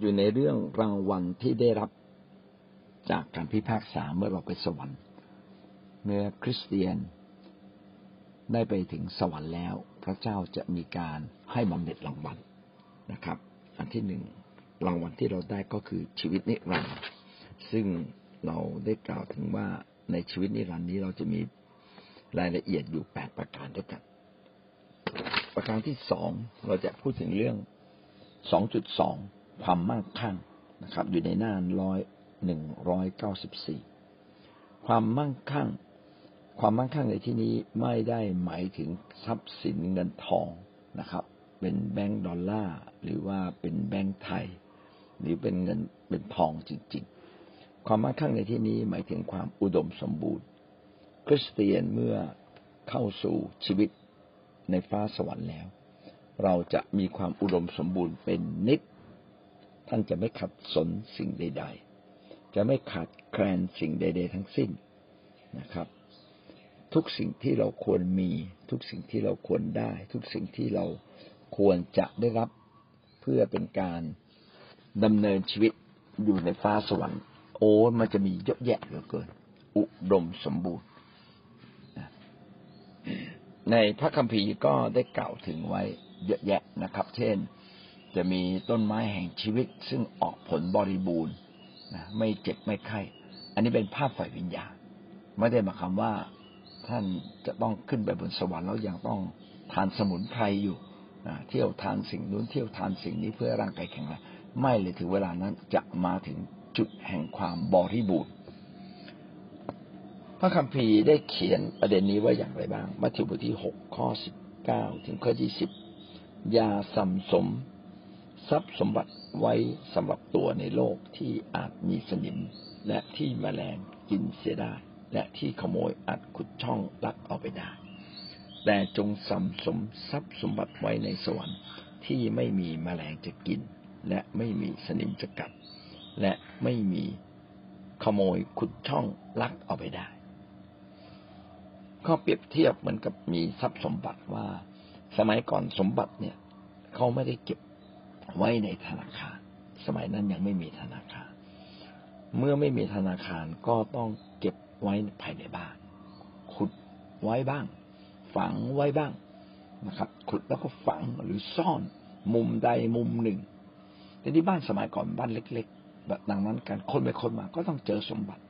อยู่ในเรื่องรางวัลที่ได้รับจากการพิพากษาเมื่อเราไปสวรรค์ เมื่อคริสเตียนได้ไปถึงสวรรค์แล้ว พระเจ้าจะมีการให้บำเหน็จรางวัลนะครับ อันที่หนึ่งรางวัลที่เราได้ก็คือชีวิตนิรันดร์ซึ่งเราได้กล่าวถึงว่าในชีวิตนิรันดร์นี้เราจะมีรายละเอียดอยู่แปดประการด้วยกัน ประการที่สองเราจะพูดถึงเรื่องสองจุดสอง ความมั่งคั่งนะครับ อยู่ในหน้าร้อยหนึ่งร้อยเก้าสิบสี่ความมั่งคั่ง ความมั่งคั่งในที่นี้ไม่ได้หมายถึงทรัพย์สินเงินทองนะครับ เป็นแบงก์ดอลลาร์หรือว่าเป็นแบงก์ไทย หรือเป็นเงินเป็นทองจริง ๆ ความมั่งคั่งในที่นี้หมายถึงความอุดมสมบูรณ์ คริสเตียนเมื่อเข้าสู่ชีวิตในฟ้าสวรรค์แล้ว เราจะมีความอุดมสมบูรณ์เป็นนิด ท่านจะไม่ขัดสนสิ่งใด ๆ จะไม่ขาดแคลนสิ่งใด ๆ ทั้งสิ้นนะครับ ทุกสิ่งที่เราควรมี ทุกสิ่งที่เราควรได้ ทุกสิ่งที่เราควรจะได้รับเพื่อเป็นการดำเนินชีวิตอยู่ในฟ้าสวรรค์โอ้มันจะมีเยอะแยะเหลือเกิน อุดมสมบูรณ์ ในพระคัมภีร์ก็ได้กล่าวถึงไว้เยอะแยะนะครับ เช่น จะมีต้นไม้แห่งชีวิต ซึ่งออกผลบริบูรณ์นะไม่เจ็บไม่ไข้อันนี้เป็นภาพฝ่ายวิญญาณไม่ได้หมายความว่าท่านจะต้องขึ้นไปบนสวรรค์แล้วยังต้องทานสมุนไพรอยู่เที่ยวทานสิ่งนู้นเที่ยวทานสิ่งนี้เพื่อร่างกายแข็งแรงไม่เลยถึงเวลานั้นจะมาถึงจุดแห่งความบริบูรณ์พระคัมภีร์ได้เขียนประเด็นนี้ไว้อย่างไรบ้างมัทธิวบทที่หกข้อสิบเก้าถึงข้อยี่สิบยาสัมสม ทรัพย์สมบัติไว้สำหรับตัวในโลกที่อาจมีสนิม และที่มแมลงกินเสียได้ และที่ขโมยอาจขุดช่องลักเอาไปได้ แต่จงสัมสมทรัพย์สมบัติไว้ในสวรรค์ที่ไม่มีมแมลงจะกิน และไม่มีสนิมจะกัด และไม่มีขโมยขุดช่องลักเอาไปได้ก็เปรียบเทียบเหมือนกับมีทรัพย์สมบัติว่า สมัยก่อนสมบัติเนี่ย เขาไม่ได้เก็บ ไว้ในธนาคาร สมัยนั้นยังไม่มีธนาคาร เมื่อไม่มีธนาคารก็ต้องเก็บไว้ภายในบ้าน ขุดไว้บ้าง ฝังไว้บ้างนะครับ ขุดแล้วก็ฝังหรือซ่อนมุมใดมุมหนึ่งแต่ที่บ้านสมัยก่อนบ้านเล็กๆแบบดังนั้นการคนไปคนมาก็ต้องเจอสมบัติ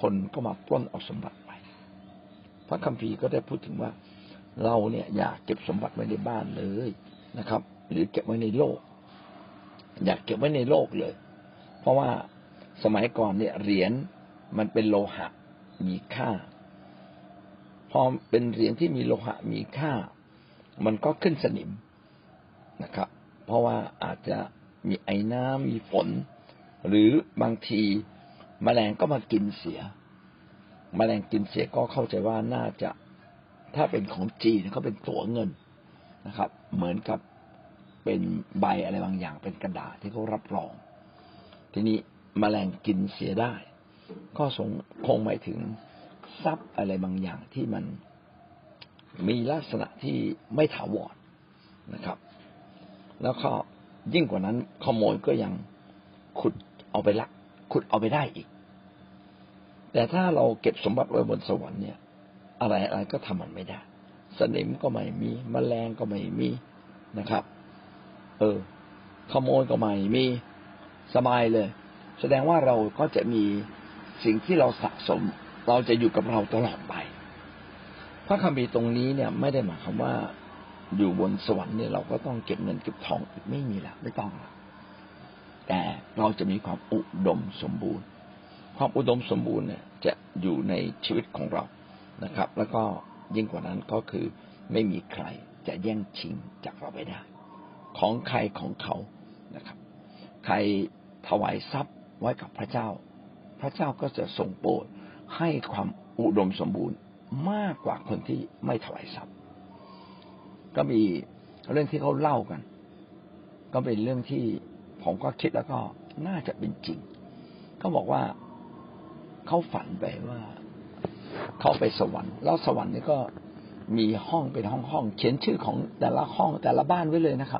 คนก็มาปล้นเอาสมบัติไป พระคัมภีร์ก็ได้พูดถึงว่า เราเนี่ยอยากเก็บสมบัติไว้ในบ้านเลยนะครับ หรือเก็บไว้ในโลก อยากเก็บไว้ในโลกเลย เพราะว่าสมัยก่อนเนี่ยเหรียญมันเป็นโลหะมีค่า พอเป็นเหรียญที่มีโลหะมีค่า มันก็ขึ้นสนิมนะครับ เพราะว่าอาจจะมีไอ้น้ำมีฝน หรือบางทีมแมลงก็มากินเสียมแมลงกินเสียก็เข้าใจว่าน่าจะถ้าเป็นของจีนเขาเป็นตัวเงินนะครับ เหมือนกับ เป็นใบอะไรบางอย่างเป็นกระดาษที่เขารับรอง ทีนี้มแมลงกินเสียได้ ก็สงคงหมายถึงทรัพย์อะไรบางอย่างที่มันมีลักษณะที่ไม่ถาวรนะครับ แล้วก็ยิ่งกว่านั้นขโมยก็ยังขุดเอาไปลัก ขุดเอาไปได้อีก แต่ถ้าเราเก็บสมบัติไว้บนสวรรค์เนี่ย อะไรอะไรก็ทำมันไม่ได้ สนิมก็ไม่มีมแมลงก็ไม่มีนะครับ เออ ขโมยก็ไม่มีสบายเลย แสดงว่าเราก็จะมีสิ่งที่เราสะสม เราจะอยู่กับเราตลอดไป พระคัมภีร์ตรงนี้เนี่ยไม่ได้หมายความว่าอยู่บนสวรรค์เนี่ยเราก็ต้องเก็บเงินเก็บทองไม่มีละไม่ต้องละแต่เราจะมีความอุดมสมบูรณ์ ความอุดมสมบูรณ์เนี่ยจะอยู่ในชีวิตของเรานะครับ แล้วก็ยิ่งกว่านั้นก็คือไม่มีใครจะแย่งชิงจากเราไปได้ ของใครของเขานะครับ ใครถวายทรัพย์ไว้กับพระเจ้า พระเจ้าก็จะส่งโปรดให้ความอุดมสมบูรณ์มากกว่าคนที่ไม่ถวายทรัพย์ ก็มีเรื่องที่เขาเล่ากัน ก็เป็นเรื่องที่ผมก็คิดแล้วก็น่าจะเป็นจริง เขาบอกว่าเขาฝันไปว่าเขาไปสวรรค์ แล้วสวรรค์นี่ก็มีห้องเป็นห้องห้องเขียนชื่อของแต่ละห้องแต่ละบ้านไว้เลยนะครับ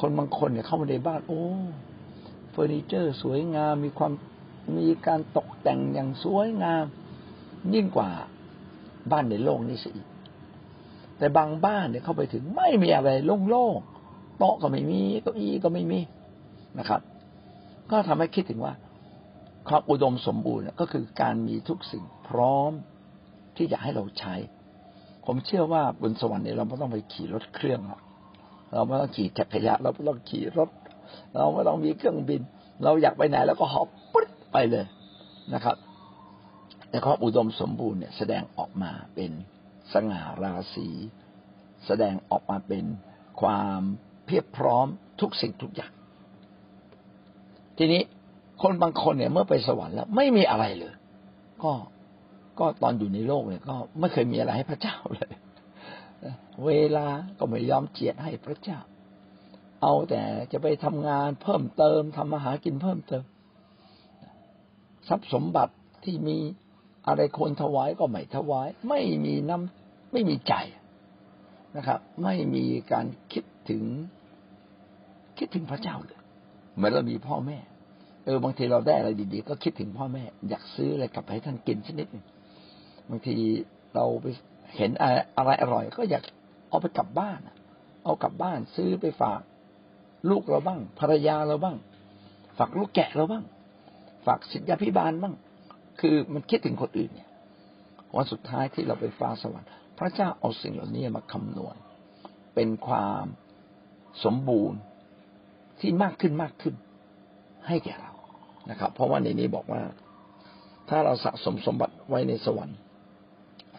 คนบางคนเนี่ยเข้ามาในบ้าน โอ้เฟอร์นิเจอร์ สวยงามมีความมีการตกแต่งอย่างสวยงาม ยิ่งกว่าบ้านในโลกนี้สิแต่บางบ้านเนี่ยเข้าไปถึงไม่มีอะไรโล่งๆโต๊ะก็ไม่มีเก้าอี้ก็ไม่มีนะครับ ก็ทำให้คิดถึงว่า ความอุดมสมบูรณ์ก็คือการมีทุกสิ่งพร้อมที่จะให้เราใช้ ผมเชื่อว่าบนสวรรค์เนี่ยเราไม่ต้องไปขี่รถเครื่อง เราไม่ต้องขี่จักรยานเราไม่ต้องขี่รถ เราไม่ต้องมีเครื่องบิน เราอยากไปไหนแล้วก็หอบปุ๊บไปเลยนะครับแต่ความอุดมสมบูรณ์เนี่ยแสดงออกมาเป็นสง่าราศีแสดงออกมาเป็นความเพียบพร้อมทุกสิ่งทุกอย่าง ทีนี้คนบางคนเนี่ยเมื่อไปสวรรค์แล้ว ไม่มีอะไรเลย ก็ก็ตอนอยู่ในโลกเนี่ย ก็ไม่เคยมีอะไรให้พระเจ้าเลย เวลาก็ไม่ยอมเจียดให้พระเจ้า เอาแต่จะไปทำงานเพิ่มเติมทำมาหากินเพิ่มเติม ทรัพย์สมบัติที่มีอะไรคนถวายก็ไม่ถวาย ไม่มีน้ำไม่มีใจนะครับ ไม่มีการคิดถึง คิดถึงพระเจ้าเลยเหมือนเรามีพ่อแม่ เออบางทีเราได้อะไรดีๆ ก็คิดถึงพ่อแม่ อยากซื้ออะไรกลับให้ท่านกินชนิดนึงบางทีเราไป เห็นอะไรอร่อย ก็อยากเอาไปกลับบ้านเอากลับบ้านซื้อไปฝากลูกเราบ้าง ภรรยาเราบ้าง ฝากลูกแกะเราบ้าง ฝากสิทธิพิบาลบ้าง คือมันคิดถึงคนอื่นเนี่ยวันสุดท้ายที่เราไปฟ้าสวรรค์ พระเจ้าเอาสิ่งเหล่านี้มาคำนวณ เป็นความสมบูรณ์ที่มากขึ้นมากขึ้น ให้แก่เรานะครับ เพราะว่าในนี้บอกว่า ถ้าเราสะสมสมบัติไว้ในสวรรค์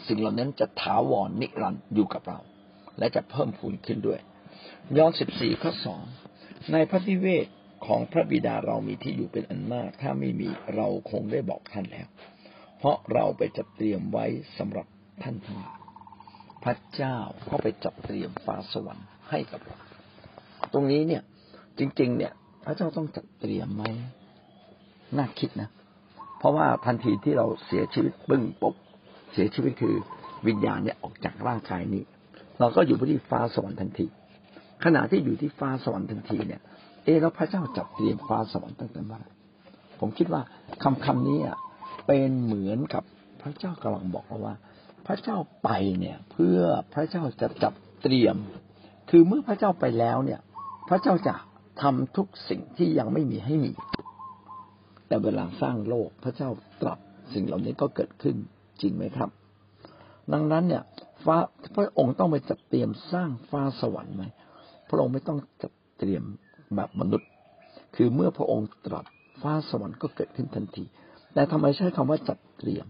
สิ่งเหล่านั้นจะถาวรนิรันดร์อยู่กับเรา และจะเพิ่มพูนขึ้นด้วย ย้อนสิบสี่ข้อสองในพระนิเวศของพระบิดาเรามีที่อยู่เป็นอันมาก ถ้าไม่มีเราคงได้บอกท่านแล้ว เพราะเราไปจัดเตรียมไว้สำหรับท่านทั้งหลายพระเจ้าก็ไปจัดเตรียมฟ้าสวรรค์ให้กับเรา ตรงนี้เนี่ย จริง ๆ เนี่ย พระเจ้าต้องจัดเตรียมไหมน่าคิดนะ เพราะว่าทันทีที่เราเสียชีวิตปึ้งปุ๊บ เสียชีวิตคือวิญญาณเนี่ยออกจากร่างกายนี้ เราก็อยู่ที่ฟ้าสวรรค์ทันที ขณะที่อยู่ที่ฟ้าสวรรค์ทันทีเนี่ย เออแล้วพระเจ้าจัดเตรียมฟ้าสวรรค์ตั้งแต่เมื่อไหร่ผมคิดว่าคำคำนี้อะเป็นเหมือนกับพระเจ้ากำลังบอกเราว่า พระเจ้าไปเนี่ย เพื่อพระเจ้าจะจัดเตรียม คือเมื่อพระเจ้าไปแล้วเนี่ย พระเจ้าจะทำทุกสิ่งที่ยังไม่มีให้มี แต่เวลาสร้างโลกพระเจ้าตรัสสิ่งเหล่านี้ก็เกิดขึ้น จริงไหมครับ ดังนั้นเนี่ย ฟ้าพระองค์ต้องไปจัดเตรียมสร้างฟ้าสวรรค์ไหมพระองค์ไม่ต้องจัดเตรียมแบบมนุษย์ คือเมื่อพระองค์ตรัสฟ้าสวรรค์ก็เกิดขึ้นทันที แต่ทำไมใช้คำว่าจัดเตรียม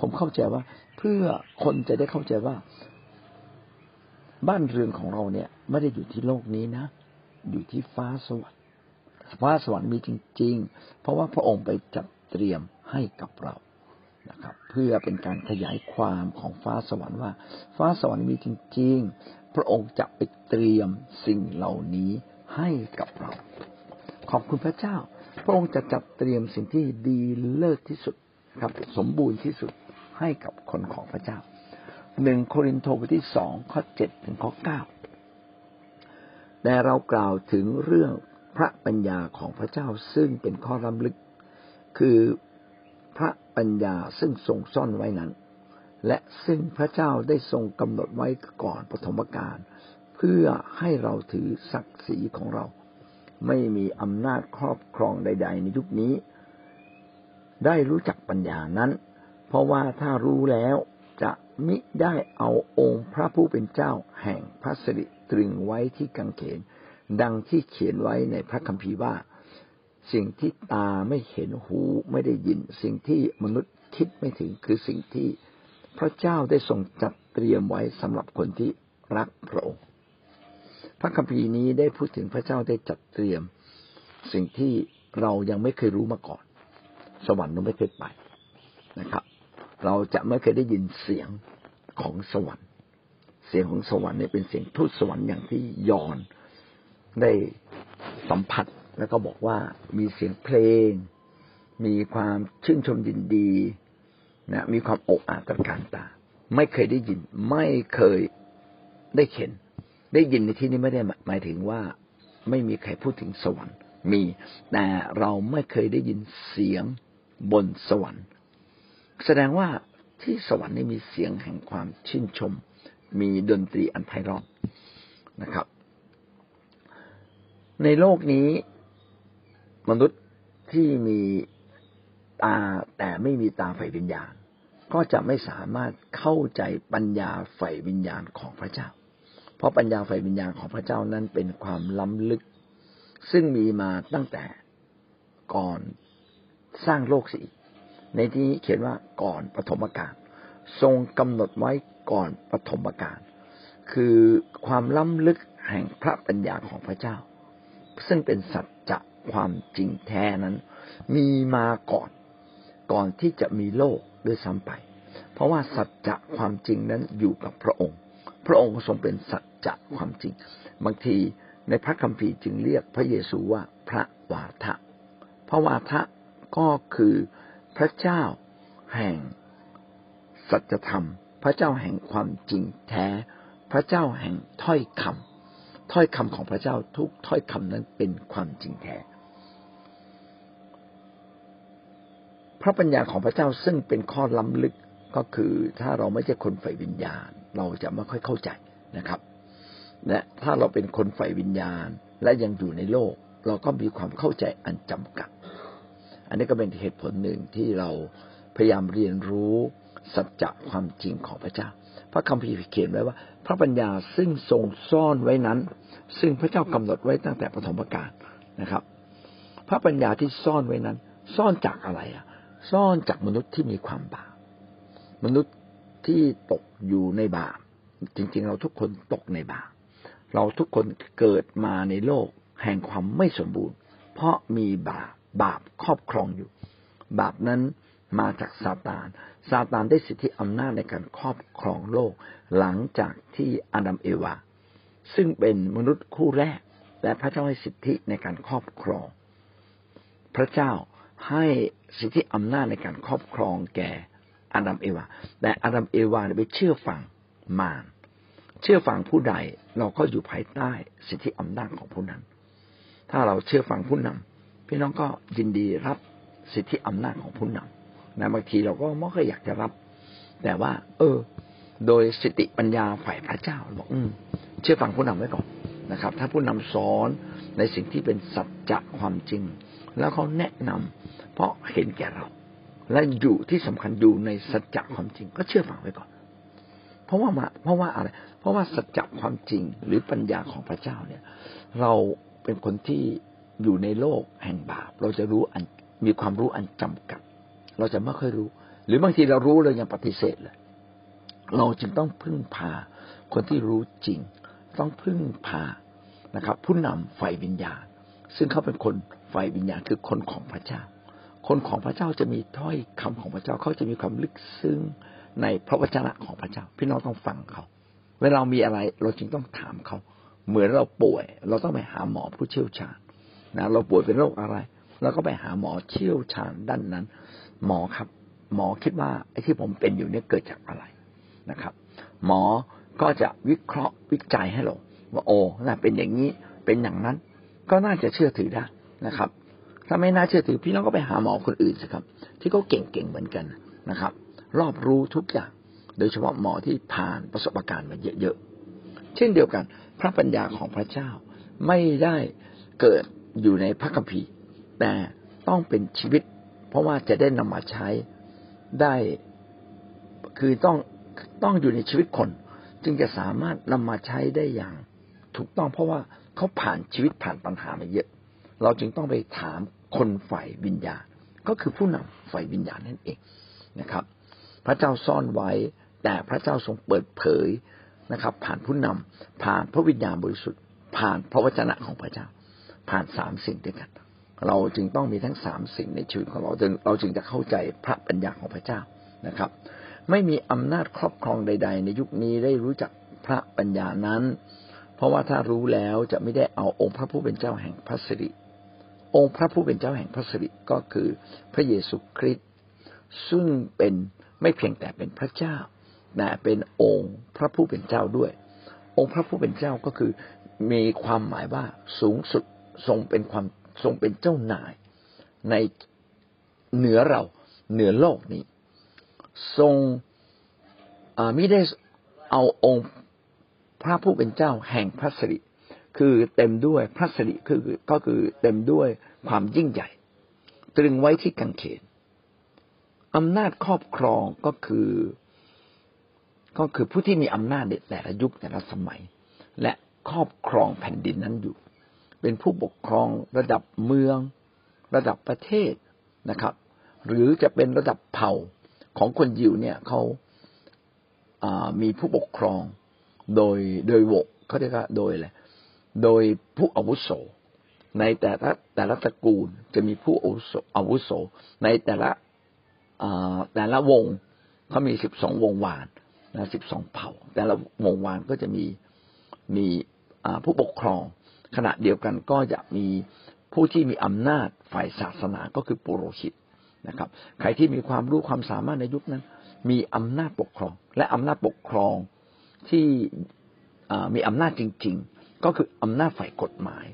ผมเข้าใจว่าเพื่อคนจะได้เข้าใจว่า บ้านเรือนของเราเนี่ย ไม่ได้อยู่ที่โลกนี้นะ อยู่ที่ฟ้าสวรรค์ฟ้าสวรรค์มีจริง ๆ เพราะว่าพระองค์ไปจัดเตรียมให้กับเรา นะครับ เพื่อเป็นการขยายความของฟ้าสวรรค์ว่า ฟ้าสวรรค์มีจริง ๆ พระองค์จะไปเตรียมสิ่งเหล่านี้ให้กับเรา ขอบคุณพระเจ้า พระองค์จะจัดเตรียมสิ่งที่ดีเลิศที่สุดครับ สมบูรณ์ที่สุดให้กับคนของพระเจ้าหนึ่งโครินธ์บทที่สองข้อเจ็ดถึงข้อเก้าแต่เรากล่าวถึงเรื่องพระปัญญาของพระเจ้าซึ่งเป็นข้อรำลึก คือ พระปัญญาซึ่งทรงซ่อนไว้นั้น และซึ่งพระเจ้าได้ทรงกำหนดไว้ก่อนปฐมกาลเพื่อให้เราถือศักดิ์ศรีของเรา ไม่มีอำนาจครอบครองใด ๆ ในยุคนี้ ได้รู้จักปัญญานั้น เพราะว่าถ้ารู้แล้วจะมิได้เอาองค์พระผู้เป็นเจ้าแห่งพระสิริตรึงไว้ที่กังเขน ดังที่เขียนไว้ในพระคัมภีร์ว่า สิ่งที่ตาไม่เห็นหูไม่ได้ยิน สิ่งที่มนุษย์คิดไม่ถึงคือสิ่งที่พระเจ้าได้ทรงจัดเตรียมไว้สำหรับคนที่รักพระองค์พระคัมภีร์นี้ได้พูดถึงพระเจ้าได้จัดเตรียม สิ่งที่เรายังไม่เคยรู้มาก่อน สวรรค์เราไม่เคยไปนะครับ เราจะไม่เคยได้ยินเสียงของสวรรค์ เสียงของสวรรค์เนี่ยเป็นเสียงทูตสวรรค์อย่างที่ยอนได้สัมผัส แล้วก็บอกว่ามีเสียงเพลง มีความชื่นชมยินดีนะมีความอกอาตรการตา ไม่เคยได้ยิน ไม่เคยได้เห็น ได้ยินในที่นี้ไม่ได้หมายถึงว่า ไม่มีใครพูดถึงสวรรค์ มี แต่เราไม่เคยได้ยินเสียงบนสวรรค์ แสดงว่าที่สวรรค์นี่มีเสียงแห่งความชื่นชม มีดนตรีอันไพเราะนะครับ ในโลกนี้ มนุษย์ที่มีตาแต่ไม่มีตาฝ่ายวิญญาณ ก็จะไม่สามารถเข้าใจปัญญาฝ่ายวิญญาณของพระเจ้า เพราะปัญญาฝ่ายวิญญาณของพระเจ้านั้นเป็นความล้ำลึก ซึ่งมีมาตั้งแต่ก่อนสร้างโลกสิในที่นี้เขียนว่าก่อนปฐมกาลทรงกำหนดไว้ก่อนปฐมกาลคือความล้ำลึกแห่งพระปัญญาของพระเจ้า ซึ่งเป็นสัจ ความจริงแท้นั้น มีมาก่อน ก่อนที่จะมีโลกด้วยซ้ำไป เพราะว่าสัจจะความจริงนั้นอยู่กับพระองค์ พระองค์ทรงเป็นสัจจะความจริง บางทีในพระคัมภีร์จึงเรียกพระเยซูว่าพระวาทะพระวาทะก็คือพระเจ้าแห่งสัจธรรม พระเจ้าแห่งความจริงแท้ พระเจ้าแห่งถ้อยคำถ้อยคำของพระเจ้าทุกถ้อยคำนั้นเป็นความจริงแท้ พระปัญญาของพระเจ้าซึ่งเป็นข้อล้ำลึกก็คือถ้าเราไม่ใช่คนฝ่ายวิญญาณ เราจะไม่ค่อยเข้าใจนะครับและถ้าเราเป็นคนฝ่ายวิญญาณและยังอยู่ในโลก เราก็มีความเข้าใจอันจำกัด อันนี้ก็เป็นเหตุผลหนึ่งที่เราพยายามเรียนรู้สัจจะความจริงของพระเจ้า พระคัมภีร์เขียนไว้ว่า พระปัญญาซึ่งทรงซ่อนไว้นั้น ซึ่งพระเจ้ากำหนดไว้ตั้งแต่ปฐมกาลนะครับ พระปัญญาที่ซ่อนไว้นั้น ซ่อนจากอะไรอะ ซ่อนจากมนุษย์ที่มีความบาปมนุษย์ที่ตกอยู่ในบาปจริง ๆ เราทุกคนตกในบาปเราทุกคนเกิดมาในโลกแห่งความไม่สมบูรณ์ เพราะมีบาปบาปครอบครองอยู่ บาปนั้นมาจากซาตานซาตานได้สิทธิอำนาจในการครอบครองโลก หลังจากที่อาดัมเอวา ซึ่งเป็นมนุษย์คู่แรก และพระเจ้าให้สิทธิในการครอบครอง พระเจ้า ให้สิทธิอำนาจในการครอบครองแก่อาดัมเอวา แต่อาดัมเอวาไปเชื่อฟังมารเชื่อฟังผู้ใดเราก็อยู่ภายใต้สิทธิอำนาจของผู้นั้น ถ้าเราเชื่อฟังผู้นำพี่น้องก็ยินดีรับสิทธิอำนาจของผู้นำนะบางทีเราก็ไม่ค่อยอยากจะรับ แต่ว่า เออ โดยสติปัญญาฝ่ายพระเจ้าบอกอืมเชื่อฟังผู้นำไว้ก่อนนะครับ ถ้าผู้นำสอนในสิ่งที่เป็นสัจจะความจริง แล้วเขาแนะนำเพราะเห็นแก่เรา และอยู่ที่สำคัญอยู่ในสัจจะความจริงก็เชื่อฟังไว้ก่อน เพราะว่ามาเพราะว่าอะไร เพราะว่าสัจจะความจริงหรือปัญญาของพระเจ้าเนี่ย เราเป็นคนที่อยู่ในโลกแห่งบาป เราจะรู้อันมีความรู้อันจำกัด เราจะไม่ค่อยรู้ หรือบางทีเรารู้เลยยังปฏิเสธเลย เราจึงต้องพึ่งพา คนที่รู้จริง ต้องพึ่งพานะครับ ผู้นำฝ่ายวิญญาณ ซึ่งเขาเป็นคน ฝ่ายวิญญาณคือคนของพระเจ้า คนของพระเจ้าจะมีถ้อยคำของพระเจ้าเขาจะมีความลึกซึ้งในพระวจนะของพระเจ้า พี่น้องต้องฟังเขา เวลามีอะไรเราจึงต้องถามเขา เหมือนเราป่วย เราต้องไปหาหมอผู้เชี่ยวชาญนะเราป่วยเป็นโรคอะไรเราก็ไปหาหมอเชี่ยวชาญด้านนั้น หมอครับ หมอคิดว่าไอ้ที่ผมเป็นอยู่เนี่ยเกิดจากอะไรนะครับ หมอก็จะวิเคราะห์วิจัยให้เราว่าโอ้น่าเป็นอย่างนี้เป็นอย่างนั้น ก็น่าจะเชื่อถือได้ นะครับ ถ้าไม่น่าเชื่อถือพี่น้องก็ไปหาหมอคนอื่นสิครับ ที่เขาเก่งๆเหมือนกันนะครับ รอบรู้ทุกอย่าง โดยเฉพาะหมอที่ผ่านประสบการณ์มาเยอะๆเช่นเดียวกัน พระปัญญาของพระเจ้าไม่ได้เกิดอยู่ในพระคัมภีร์ แต่ต้องเป็นชีวิต เพราะว่าจะได้นำมาใช้ได้คือต้องต้องอยู่ในชีวิตคน จึงจะสามารถนำมาใช้ได้อย่าง ถูกต้องเพราะว่าเขาผ่านชีวิตผ่านปัญหามาเยอะ เราจึงต้องไปถามคนฝ่ายวิญญาณ ก็คือผู้นำฝ่ายวิญญาณนั่นเองนะครับ พระเจ้าซ่อนไว้ แต่พระเจ้าทรงเปิดเผยนะครับ ผ่านผู้นำผ่านพระวิญญาณบริสุทธิ์ ผ่านพระวจนะของพระเจ้า ผ่านสามสิ่งด้วยกัน เราจึงต้องมีทั้งสามสิ่งในชีวิตของเราจึงเราจึงจะเข้าใจพระปัญญาของพระเจ้านะครับ ไม่มีอำนาจครอบครองใด ๆ ในยุคนี้ได้รู้จักพระปัญญานั้น เพราะว่าถ้ารู้แล้วจะไม่ได้เอาองค์พระผู้เป็นเจ้าแห่งพระสิริ องค์พระผู้เป็นเจ้าแห่งพระสิริก็คือพระเยซูคริสต์ซึ่งเป็นไม่เพียงแต่เป็นพระเจ้าแต่เป็นองค์พระผู้เป็นเจ้าด้วย องค์พระผู้เป็นเจ้าก็คือมีความหมายว่าสูงสุดทรงเป็นความทรงเป็นเจ้านายในเหนือเราเหนือโลกนี้ ทรงไม่ได้เอาองค์พระผู้เป็นเจ้าแห่งพระสิริ คือเต็มด้วยพระสิริคือก็คือเต็มด้วยความยิ่งใหญ่ ตรึงไว้ที่กังเขนอำนาจครอบครองก็คือ ก็คือผู้ที่มีอำนาจในแต่ละยุคแต่ละสมัย และครอบครองแผ่นดินนั้นอยู่ เป็นผู้ปกครองระดับเมือง ระดับประเทศนะครับ หรือจะเป็นระดับเผ่าของคนยิวเนี่ยเขามีผู้ปกครองโดยโดยวกเขาเรียกว่าโดยอะไร โดยผู้อาวุโส ในแต่ละแต่ละตระกูลจะมีผู้อาวุโส ในแต่ละแต่ละวงเขามีสิบสองวงวานนะสิบสองเผ่า แต่ละวงวานก็จะมีมีผู้ปกครอง ขณะเดียวกันก็จะมีผู้ที่มีอำนาจฝ่ายศาสนาก็คือปุโรหิตนะครับ ใครที่มีความรู้ความสามารถในยุคนั้น มีอำนาจปกครอง และอำนาจปกครองที่มีอำนาจจริง ๆ ก็คืออำนาจฝ่ายกฎหมาย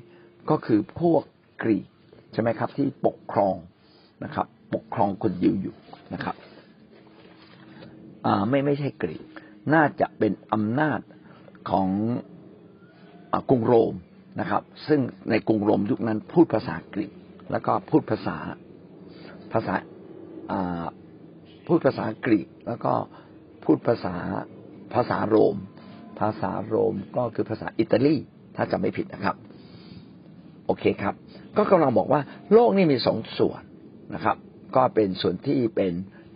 ก็คือพวกกรีกใช่ไหมครับ ที่ปกครองนะครับ ปกครองคนยิวอยู่นะครับไม่ไม่ใช่กรีก น่าจะเป็นอำนาจของอกรุงโรมนะครับ ซึ่งในกรุงโรมยุคนั้นพูดภาษากรีก แล้วก็พูดภาษาภาษาพูดภาษากรีก แล้วก็พูดภาษาภาษาโรม ภาษาโรมก็คือภาษาอิตาลี ถ้าจำไม่ผิดนะครับ โอเคครับ ก็กำลังบอกว่าโลกนี้มีสองส่วนนะครับ ก็เป็นส่วนที่เป็น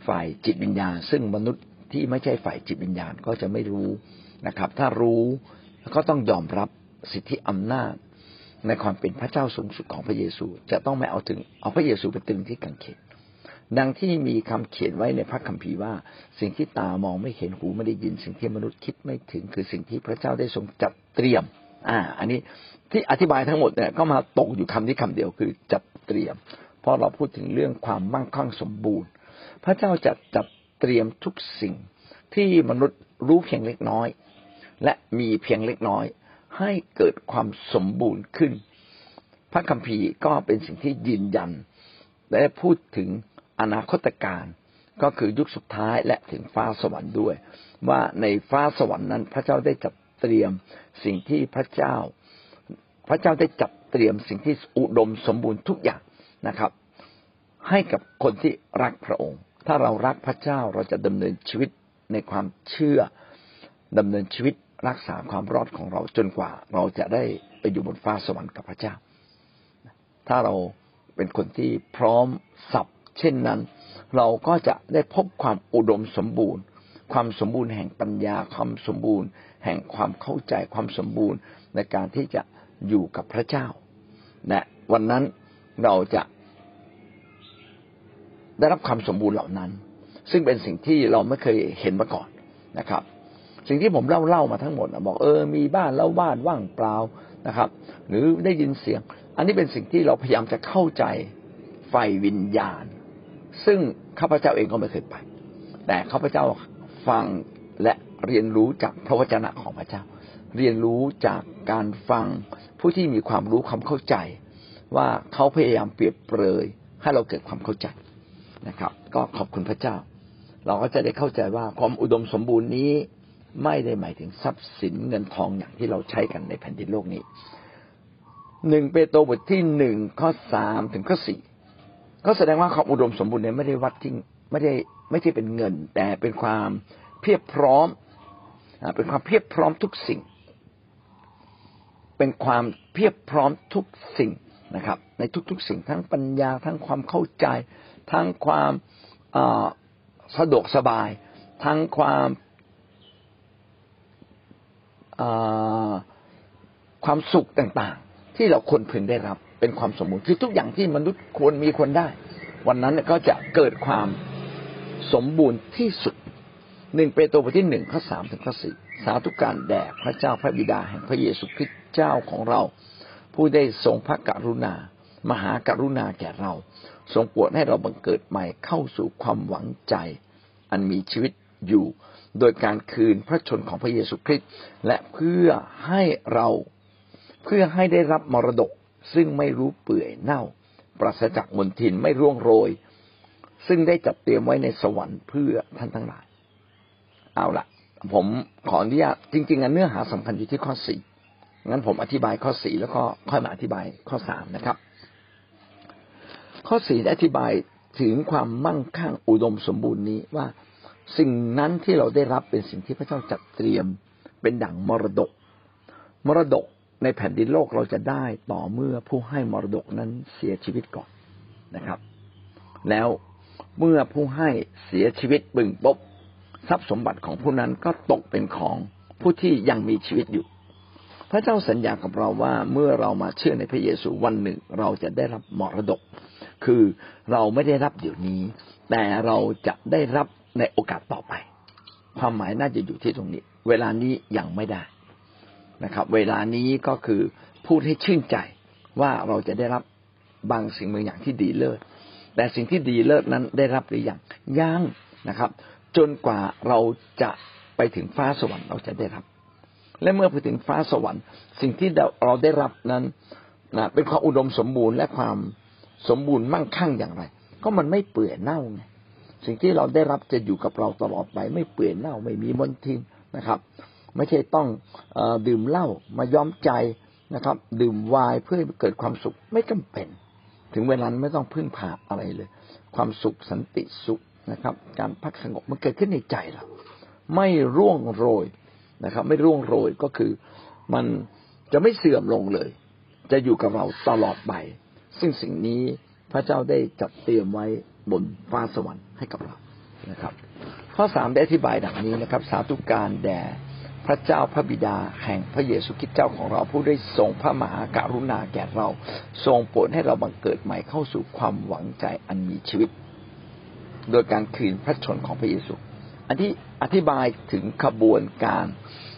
ฝ่ายจิตวิญญาณ ซึ่งมนุษย์ที่ไม่ใช่ฝ่ายจิตวิญญาณก็จะไม่รู้นะครับ ถ้ารู้ก็ต้องยอมรับสิทธิอำนาจ ในความเป็นพระเจ้าสูงสุดของพระเยซู จะต้องไม่เอาถึงเอาพระเยซูไปตึงที่กังเขนดังที่มีคำเขียนไว้ในพระคัมภีร์ว่า สิ่งที่ตามองไม่เห็นหูไม่ได้ยิน สิ่งที่มนุษย์คิดไม่ถึง คือสิ่งที่พระเจ้าได้ทรงจัดเตรียม อ่า อันนี้ที่อธิบายทั้งหมดเนี่ยก็มาตกอยู่คำนี้คำเดียวคือจัดเตรียม เพราะเราพูดถึงเรื่องความมั่งคั่งสมบูรณ์ พระเจ้าจะจัดเตรียมทุกสิ่งที่มนุษย์รู้เพียงเล็กน้อย และมีเพียงเล็กน้อย ให้เกิดความสมบูรณ์ขึ้น พระคัมภีร์ก็เป็นสิ่งที่ยืนยัน และพูดถึงอนาคตการก็คือยุคสุดท้ายและถึงฟ้าสวรรค์ด้วย ว่าในฟ้าสวรรค์นั้นพระเจ้าได้จัด เตรียมสิ่งที่พระเจ้า พระเจ้าได้จัดเตรียมสิ่งที่อุดมสมบูรณ์ทุกอย่างนะครับ ให้กับคนที่รักพระองค์ ถ้าเรารักพระเจ้าเราจะดำเนินชีวิตในความเชื่อดำเนินชีวิตรักษาความรอดของเราจนกว่า เราจะได้ไปอยู่บนฟ้าสวรรค์กับพระเจ้า ถ้าเราเป็นคนที่พร้อมสับเช่นนั้น เราก็จะได้พบความอุดมสมบูรณ์ ความสมบูรณ์แห่งปัญญาความสมบูรณ์ แห่งความเข้าใจความสมบูรณ์ในการที่จะอยู่กับพระเจ้าและวันนั้นเราจะได้รับความสมบูรณ์เหล่านั้น ซึ่งเป็นสิ่งที่เราไม่เคยเห็นมาก่อนนะครับ สิ่งที่ผมเล่าเล่ามาทั้งหมดบอกเออมีบ้านแล้วบ้านว่างเปล่านะครับ หรือได้ยินเสียง อันนี้เป็นสิ่งที่เราพยายามจะเข้าใจไฟวิญญาณ ซึ่งข้าพเจ้าเองก็ไม่เคยไป แต่ข้าพเจ้าฟังและ เรียนรู้จากพระวจนะของพระเจ้า เรียนรู้จากการฟังผู้ที่มีความรู้ความเข้าใจ ว่าเขาพยายามเปรียบเปรยให้เราเกิดความเข้าใจนะครับ ก็ขอบคุณพระเจ้า เราก็จะได้เข้าใจว่าความอุดมสมบูรณ์นี้ไม่ได้หมายถึงทรัพย์สินเงินทองอย่างที่เราใช้กันในแผ่นดินโลกนี้หนึ่งเปโตรบทที่หนึ่งข้อสามถึงข้อสี่ก็แสดงว่าความอุดมสมบูรณ์เนี่ยไม่ได้วัดที่ไม่ได้ไม่ใช่เป็นเงิน แต่เป็นความเพียบพร้อม เป็นความเพียบพร้อมทุกสิ่ง เป็นความเพียบพร้อมทุกสิ่งนะครับ ในทุกๆสิ่งทั้งปัญญาทั้งความเข้าใจ ทั้งความสะดวกสบาย ทั้งความความสุขต่างๆ ที่เราควรพึงได้รับ เป็นความสมบูรณ์คือทุกอย่างที่มนุษย์ควรมีควรได้ วันนั้นก็จะเกิดความสมบูรณ์ที่สุด หนึ่งเปโตรบทที่หนึ่งข้อสามถึงข้อสี่สาธุการแด่พระเจ้าพระบิดาแห่งพระเยซูคริสต์เจ้าของเรา ผู้ได้ทรงพระกรุณา มหากรุณาแก่เรา ทรงโปรดให้เราบังเกิดใหม่เข้าสู่ความหวังใจ อันมีชีวิตอยู่ โดยการคืนพระชนของพระเยซูคริสต์และเพื่อให้เราเพื่อให้ได้รับมรดกซึ่งไม่รู้เปื่อยเน่า ปราศจากมลทินไม่ร่วงโรย ซึ่งได้จัดเตรียมไว้ในสวรรค์เพื่อท่านทั้งหลาย เอาละผมขออนุญาตจริง ๆ เนื้อหาสำคัญอยู่ที่ข้อสี่งั้นผมอธิบายข้อสี่แล้วก็ค่อยมาอธิบายข้อสามนะครับ ข้อสี่อธิบายถึงความมั่งคั่งอุดมสมบูรณ์นี้ว่าสิ่งนั้นที่เราได้รับเป็นสิ่งที่พระเจ้าจัดเตรียมเป็นดั่งมรดก มรดกในแผ่นดินโลกเราจะได้ต่อเมื่อผู้ให้มรดกนั้นเสียชีวิตก่อนนะครับ แล้วเมื่อผู้ให้เสียชีวิตบึงปุ๊บ ทรัพย์สมบัติของผู้นั้นก็ตกเป็นของผู้ที่ยังมีชีวิตอยู่ พระเจ้าสัญญากับเราว่าเมื่อเรามาเชื่อในพระเยซูวันหนึ่งเราจะได้รับมรดก คือเราไม่ได้รับเดี๋ยวนี้ แต่เราจะได้รับในโอกาสต่อไป ความหมายน่าจะอยู่ที่ตรงนี้ เวลานี้ยังไม่ได้นะครับ เวลานี้ก็คือพูดให้ชื่นใจว่าเราจะได้รับบางสิ่งบางอย่างที่ดีเลิศแต่สิ่งที่ดีเลิศนั้นได้รับหรือยังยังนะครับ จนกว่าเราจะไปถึงฟ้าสวรรค์เราจะได้รับ และเมื่อไปถึงฟ้าสวรรค์ สิ่งที่เราได้รับนั้นนะเป็นความอุดมสมบูรณ์และความสมบูรณ์มั่งคั่งอย่างไร ก็มันไม่เปื่อยเน่าไงสิ่งที่เราได้รับจะอยู่กับเราตลอดไป ไม่เปื่อยเน่าไม่มีมลทินนะครับ ไม่ใช่ต้องอดื่มเหล้ามาย้อมใจนะครับ ดื่มวน์เพื่อเกิดความสุขไม่จำเป็น ถึงเวลาไม่ต้องพึ่งพาอะไรเลย ความสุขสันติสุข นะครับ การพักสงบมันเกิดขึ้นในใจเราไม่ร่วงโรยนะครับ ไม่ร่วงโรยก็คือมันจะไม่เสื่อมลงเลย จะอยู่กับเราตลอดไป ซึ่งสิ่งนี้พระเจ้าได้จัดเตรียมไว้บนฟ้าสวรรค์ให้กับเรานะครับ ข้อสามได้อธิบายดังนี้นะครับ สาธุการแด่พระเจ้าพระบิดาแห่งพระเยซูคริสต์เจ้าของเราผู้ได้ทรงพระมหาการุณาแก่เรา ทรงโปรดให้เราบังเกิดใหม่เข้าสู่ความหวังใจอันมีชีวิต โดยการคืนพระชนของพระเยซู อันที่อธิบายถึงขบวนการ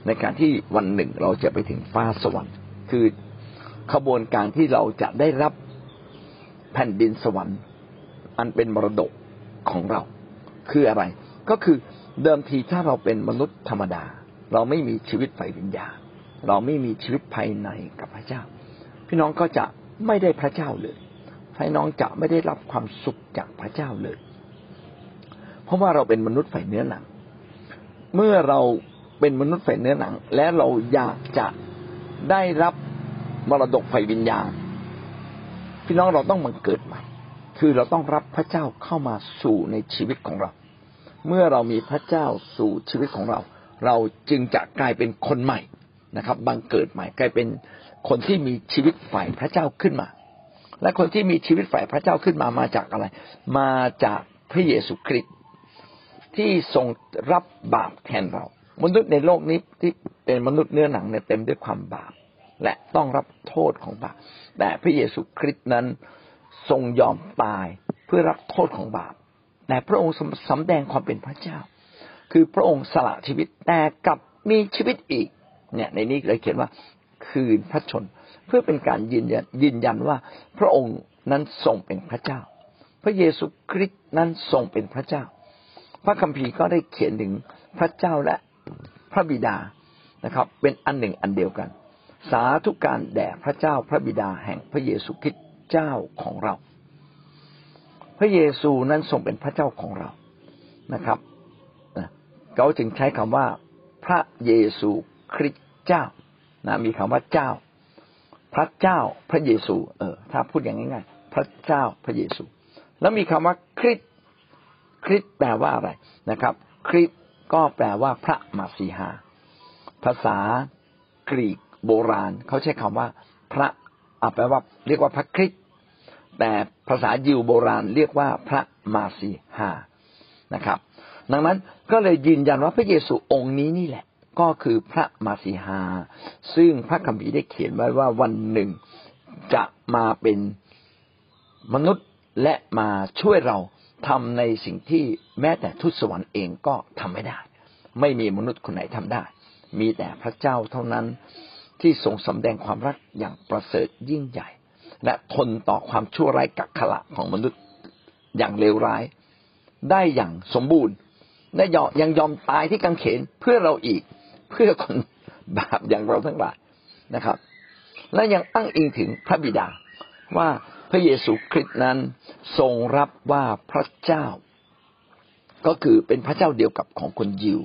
ในการที่วันหนึ่งเราจะไปถึงฟ้าสวรรค์ คือขบวนการที่เราจะได้รับแผ่นดินสวรรค์ อันเป็นมรดกของเรา คืออะไร ก็คือเดิมทีถ้าเราเป็นมนุษย์ธรรมดา เราไม่มีชีวิตฝ่ายวิญญาณเราไม่มีชีวิตภายในกับพระเจ้า พี่น้องก็จะไม่ได้พระเจ้าเลยพี่น้องจะไม่ได้รับความสุขจากพระเจ้าเลย เพราะว่าเราเป็นมนุษย์ฝ่ายเนื้อหนัง เมื่อเราเป็นมนุษย์ฝ่ายเนื้อหนัง และเราอยากจะได้รับมรดกฝ่ายวิญญาณ พี่น้องเราต้องมาเกิดใหม่ คือเราต้องรับพระเจ้าเข้ามาสู่ในชีวิตของเรา เมื่อเรามีพระเจ้าสู่ชีวิตของเรา เราจึงจะกลายเป็นคนใหม่นะครับบังเกิดใหม่กลายเป็นคนที่มีชีวิตฝ่ายพระเจ้าขึ้นมา และคนที่มีชีวิตฝ่ายพระเจ้าขึ้นมามาจากอะไร มาจากพระเยซูคริสต์ ที่ทรงรับบาปแทนเรา มนุษย์ในโลกนี้ที่เป็นมนุษย์เนื้อหนังเนี่ยเต็มด้วยความบาป และต้องรับโทษของบาป แต่พระเยซูคริสต์นั้นทรงยอมตายเพื่อรับโทษของบาป แต่พระองค์สำแดงความเป็นพระเจ้า คือพระองค์สละชีวิตแต่กลับมีชีวิตอีก เนี่ยในนี้เลยเขียนว่าคืนพระชน เพื่อเป็นการยืนยันยืนยันว่า พระองค์นั้นทรงเป็นพระเจ้า พระเยซูคริสต์นั้นทรงเป็นพระเจ้า พระคัมภีร์ก็ได้เขียนถึงพระเจ้าและพระบิดานะครับ เป็นอันหนึ่งอันเดียวกัน สาธุการแด่พระเจ้าพระบิดาแห่งพระเยซูคริสต์เจ้าของเรา พระเยซูนั้นทรงเป็นพระเจ้าของเรานะครับเขาจึงใช้คำว่าพระเยซูคริสต์เจ้านะมีคำว่าเจ้า พระเจ้าพระเยซู เออ ถ้าพูดอย่างง่ายๆพระเจ้าพระเยซู แล้วมีคำว่าคริส คริสแปลว่าอะไรนะครับ คริสก็แปลว่าพระมาสีหา ภาษากรีกโบราณ เขาใช้คำว่า พระอาแปลว่า เรียกว่าพระคริสแต่ภาษายิวโบราณเรียกว่าพระมาซีฮานะครับ ดังนั้นก็เลยยืนยันว่าพระเยซูองค์นี้นี่แหละ ก็คือพระมาซีฮาซึ่งพระคัมภีร์ได้เขียนไว้ว่าวันหนึ่งจะมาเป็นมนุษย์และมาช่วยเรา ทำในสิ่งที่แม้แต่ทุตสวรรค์เองก็ทำไม่ได้ ไม่มีมนุษย์คนไหนทำได้ มีแต่พระเจ้าเท่านั้นที่ทรงสำแดงความรักอย่างประเสริฐยิ่งใหญ่ และทนต่อความชั่วร้ายกักขละของมนุษย์อย่างเลวร้าย ได้อย่างสมบูรณ์ได้ยอมยังยอมตายที่กังเขนเพื่อเราอีกเพื่อคนบาปอย่างเราทั้งหลายนะครับ และยังอ้างอิงถึงพระบิดาว่า พระเยซูคริสต์นั้นทรงรับว่าพระเจ้า ก็คือเป็นพระเจ้าเดียวกับของคนยิว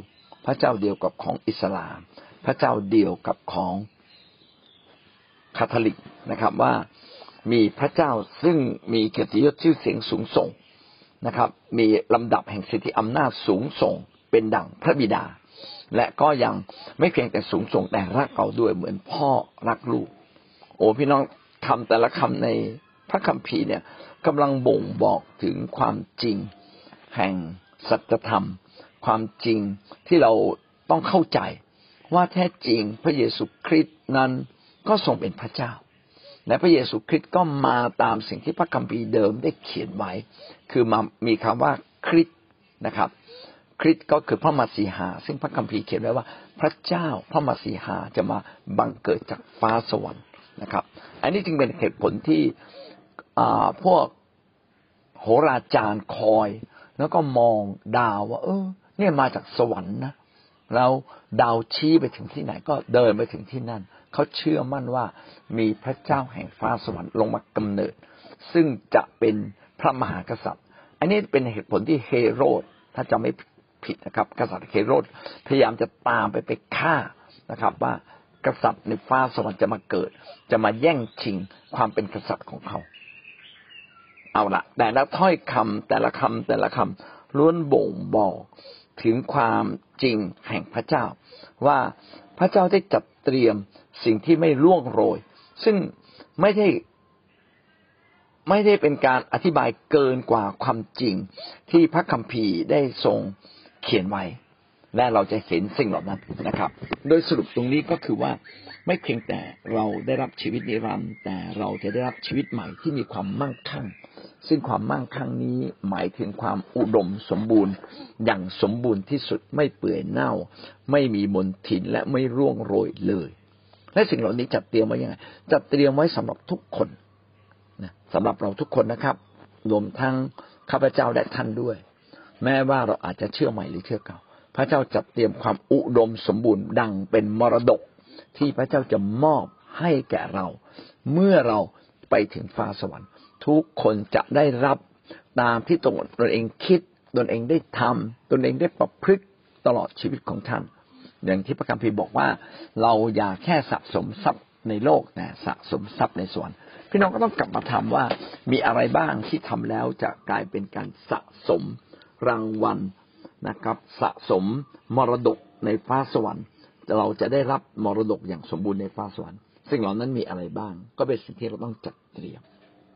พระเจ้าเดียวกับของอิสลาม พระเจ้าเดียวกับของคาทอลิกนะครับว่ามีพระเจ้าซึ่งมีเกียรติยศชื่อเสียงสูงส่งนะครับ มีลำดับแห่งสิทธิอำนาจสูงส่ง เป็นดั่งพระบิดา และก็ยังไม่เพียงแต่สูงส่งแต่รักเราด้วยเหมือนพ่อรักลูก โอ้พี่น้องคำแต่ละคำใน พระคัมภีร์เนี่ยกำลังบ่งบอกถึงความจริง แห่งสัจธรรม ความจริงที่เราต้องเข้าใจ ว่าแท้จริงพระเยซูคริสต์นั้นก็ทรงเป็นพระเจ้า และพระเยซูคริสต์ก็มาตามสิ่งที่พระคัมภีร์เดิมได้เขียนไว้ คือมามีคำว่าคริสต์นะครับ คริสต์ก็คือพระมาสีหา ซึ่งพระคัมภีร์เขียนไว้ว่า พระเจ้าพระมาสีหาจะมาบังเกิดจากฟ้าสวรรค์นะครับ อันนี้จึงเป็นเหตุผลที่ พวกโหราจารย์คอย แล้วก็มองดาวว่า เออ เนี่ยมาจากสวรรค์นะแล้วดาวชี้ไปถึงที่ไหนก็เดินไปถึงที่นั่น เขาเชื่อมั่นว่ามีพระเจ้าแห่งฟ้าสวรรค์ลงมากำเนิด ซึ่งจะเป็นพระมหากษัตริย์ อันนี้เป็นเหตุผลที่เฮโรดถ้าจะไม่ผิดนะครับ กษัตริย์เฮโรดพยายามจะตามไปไปฆ่านะครับ ว่ากษัตริย์ในฟ้าสวรรค์จะมาเกิด จะมาแย่งชิงความเป็นกษัตริย์ของเขา เอาละแต่ละถ้อยคำแต่ละคำแต่ละคำล้วนบ่งบอกถึงความจริงแห่งพระเจ้า ว่าพระเจ้าได้จัดเตรียมสิ่งที่ไม่ล่วงโรย ซึ่งไม่ได้ไม่ได้เป็นการอธิบายเกินกว่าความจริง ที่พระคัมภีร์ได้ทรงเขียนไว้ และเราจะเห็นสิ่งเหล่านั้นนะครับ โดยสรุปตรงนี้ก็คือว่าไม่เพียงแต่เราได้รับชีวิตนิรันดร์แต่เราจะได้รับชีวิตใหม่ที่มีความมั่งคั่ง ซึ่งความมั่งคั่งนี้หมายถึงความอุดมสมบูรณ์อย่างสมบูรณ์ที่สุดไม่เปื่อยเน่า ไม่มีมลทินและไม่ร่วงโรยเลย และสิ่งเหล่านี้จัดเตรียมไว้ยังไงจัดเตรียมไว้สำหรับทุกคนนะสำหรับเราทุกคนนะครับ รวมทั้งข้าพเจ้าและท่านด้วย แม้ว่าเราอาจจะเชื่อใหม่หรือเชื่อเก่า พระเจ้าจัดเตรียมความอุดมสมบูรณ์ดังเป็นมรดก ที่พระเจ้าจะมอบให้แก่เรา เมื่อเราไปถึงฟ้าสวรรค์ ทุกคนจะได้รับตามที่ตนตนเองคิดตนเองได้ทำตนเองได้ประพฤติตลอดชีวิตของท่าน อย่างที่พระคัมภีร์บอกว่า เราอย่าแค่สะสมทรัพย์ในโลกแต่สะสมทรัพย์ในสวรรค์พี่น้องก็ต้องกลับมาทำว่ามีอะไรบ้างที่ทำแล้วจะกลายเป็นการสะสมรางวัลนะครับ สะสมมรดกในฟ้าสวรรค์เราจะได้รับมรดกอย่างสมบูรณ์ในฟ้าสวรรค์ ซึ่งเหล่านั้นมีอะไรบ้าง ก็เป็นสิ่งที่เราต้องจัดเตรียม